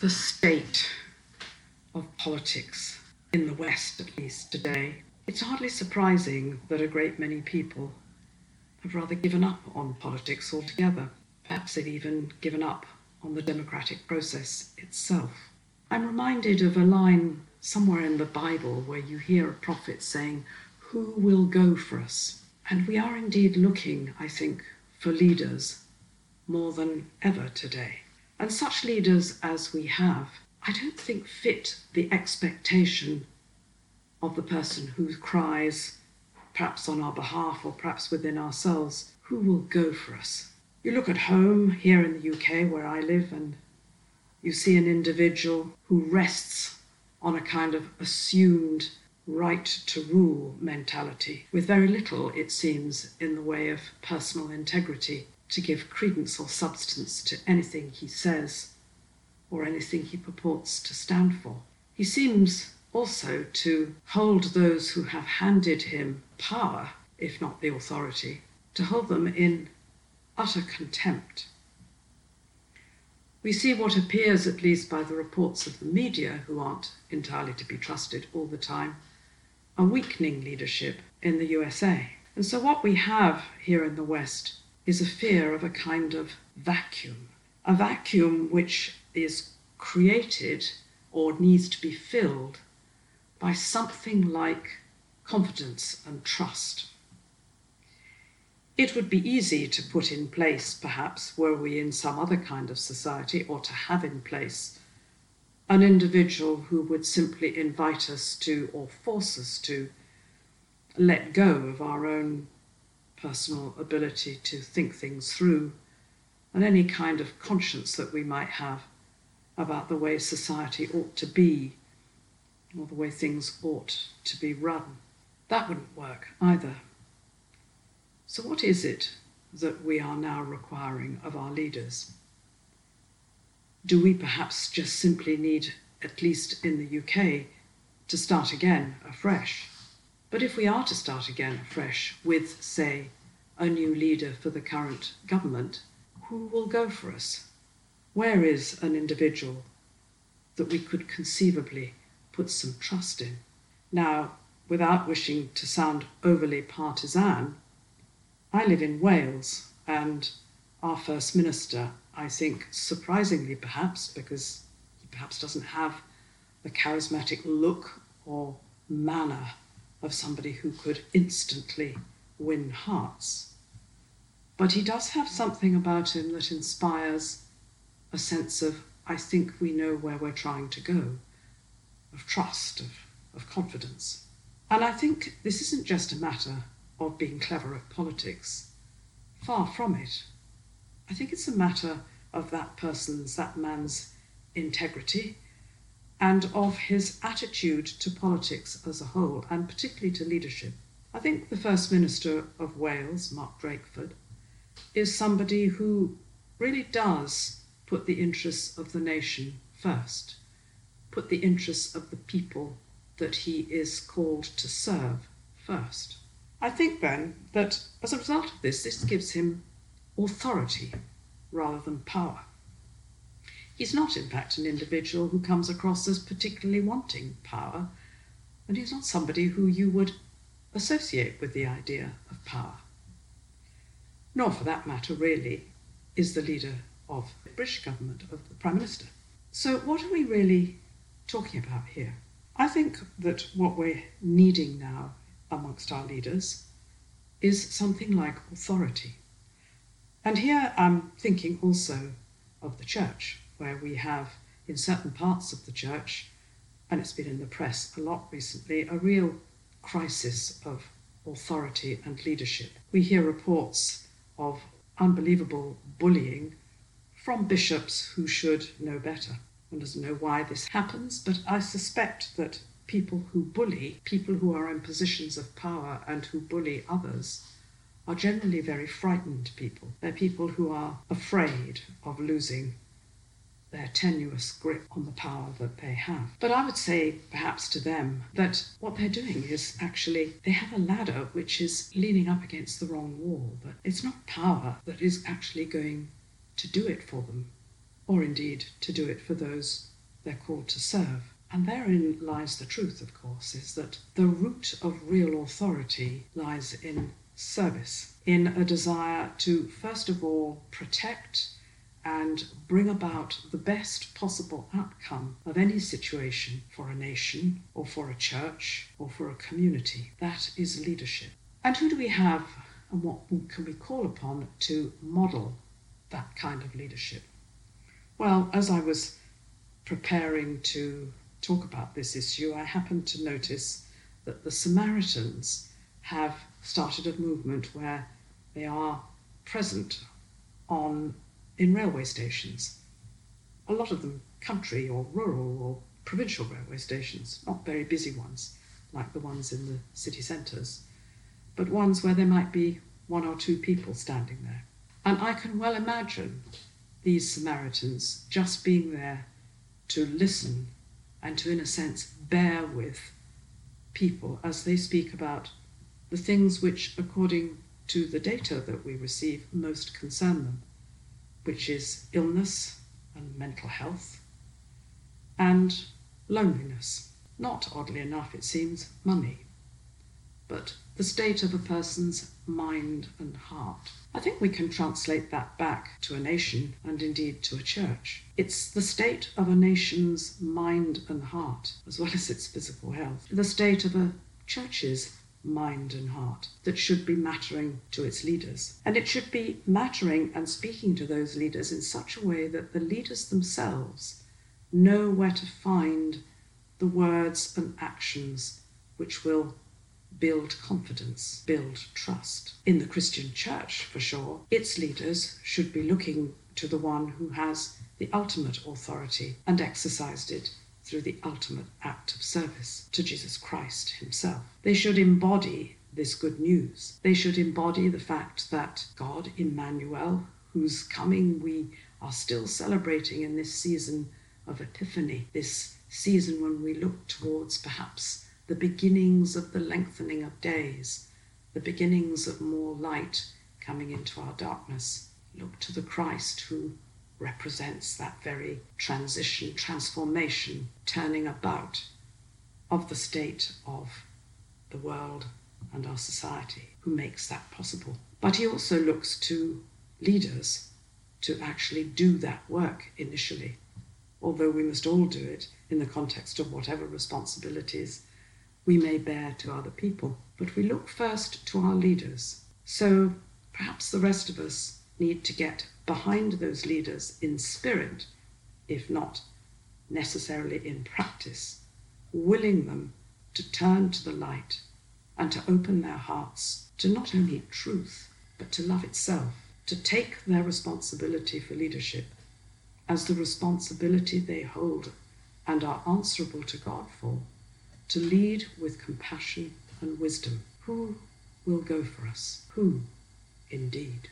the state of politics in the West, at least today, it's hardly surprising that a great many people have rather given up on politics altogether. Perhaps they've even given up on the democratic process itself. I'm reminded of a line somewhere in the Bible where you hear a prophet saying, Who will go for us? And we are indeed looking, I think, for leaders more than ever today. And such leaders as we have, I don't think fit the expectation of the person who cries, perhaps on our behalf or perhaps within ourselves, who will go for us? You look at home here in the UK where I live, and you see an individual who rests on a kind of assumed right to rule mentality, with very little, it seems, in the way of personal integrity to give credence or substance to anything he says or anything he purports to stand for. He seems also to hold those who have handed him power, if not the authority, to hold them in utter contempt. We see what appears, at least by the reports of the media, who aren't entirely to be trusted all the time, a weakening leadership in the USA. And so, what we have here in the West is a fear of a kind of vacuum, a vacuum which is created or needs to be filled by something like confidence and trust. It would be easy to put in place, perhaps, were we in some other kind of society, or to have in place an individual who would simply invite us to or force us to let go of our own personal ability to think things through, and any kind of conscience that we might have about the way society ought to be, or the way things ought to be run. That wouldn't work either. So, what is it that we are now requiring of our leaders? Do we perhaps just simply need, at least in the UK, to start again afresh? But if we are to start again afresh with, say, a new leader for the current government, who will go for us? Where is an individual that we could conceivably put some trust in? Now, without wishing to sound overly partisan, I live in Wales, and our First Minister, I think, surprisingly perhaps, because he perhaps doesn't have the charismatic look or manner of somebody who could instantly win hearts. But he does have something about him that inspires a sense of, I think we know where we're trying to go, of trust, of, of confidence. And I think this isn't just a matter of being clever at politics. Far from it. I think it's a matter of that person's, that man's integrity and of his attitude to politics as a whole, and particularly to leadership. I think the First Minister of Wales, Mark Drakeford, is somebody who really does put the interests of the nation first, put the interests of the people that he is called to serve first. I think then that as a result of this, this gives him authority rather than power. He's not, in fact, an individual who comes across as particularly wanting power, and he's not somebody who you would associate with the idea of power. Nor, for that matter, really, is the leader of the British government, of the Prime Minister. So, what are we really talking about here? I think that what we're needing now amongst our leaders is something like authority. And here I'm thinking also of the church where we have, in certain parts of the church, and it's been in the press a lot recently, a real crisis of authority and leadership. We hear reports of unbelievable bullying from bishops who should know better. One doesn't know why this happens, but I suspect that people who bully, people who are in positions of power and who bully others, are generally very frightened people. They're people who are afraid of losing their tenuous grip on the power that they have. But I would say, perhaps to them, that what they're doing is actually they have a ladder which is leaning up against the wrong wall. That it's not power that is actually going to do it for them, or indeed to do it for those they're called to serve. And therein lies the truth, of course, is that the root of real authority lies in service, in a desire to, first of all, protect and bring about the best possible outcome of any situation for a nation or for a church or for a community. That is leadership. And who do we have and what can we call upon to model that kind of leadership? Well, as I was preparing to talk about this issue, I happened to notice that the Samaritans have started a movement where they are present on in railway stations. A lot of them country or rural or provincial railway stations, not very busy ones like the ones in the city centres, but ones where there might be one or two people standing there. And I can well imagine these Samaritans just being there to listen and to, in a sense, bear with people as they speak about the things which, according to the data that we receive, most concern them, which is illness and mental health and loneliness. Not, oddly enough, it seems, money, but the state of a person's mind and heart. I think we can translate that back to a nation and indeed to a church. It's the state of a nation's mind and heart, as well as its physical health, the state of a church's mind and heart that should be mattering to its leaders. And it should be mattering and speaking to those leaders in such a way that the leaders themselves know where to find the words and actions which will build confidence, build trust. In the Christian church, for sure, its leaders should be looking to the one who has the ultimate authority and exercised it through the ultimate act of service to Jesus Christ himself. They should embody this good news. They should embody the fact that God, Emmanuel, whose coming we are still celebrating in this season of Epiphany, this season when we look towards perhaps the beginnings of the lengthening of days, the beginnings of more light coming into our darkness. Look to the Christ who represents that very transition, transformation, turning about of the state of the world and our society, who makes that possible. But he also looks to leaders to actually do that work initially, although we must all do it in the context of whatever responsibilities we may bear to other people. But we look first to our leaders. So perhaps the rest of us need to get behind those leaders in spirit, if not necessarily in practice, willing them to turn to the light and to open their hearts to not only truth, but to love itself, to take their responsibility for leadership as the responsibility they hold and are answerable to God for to lead with compassion and wisdom. Who will go for us? Who, indeed?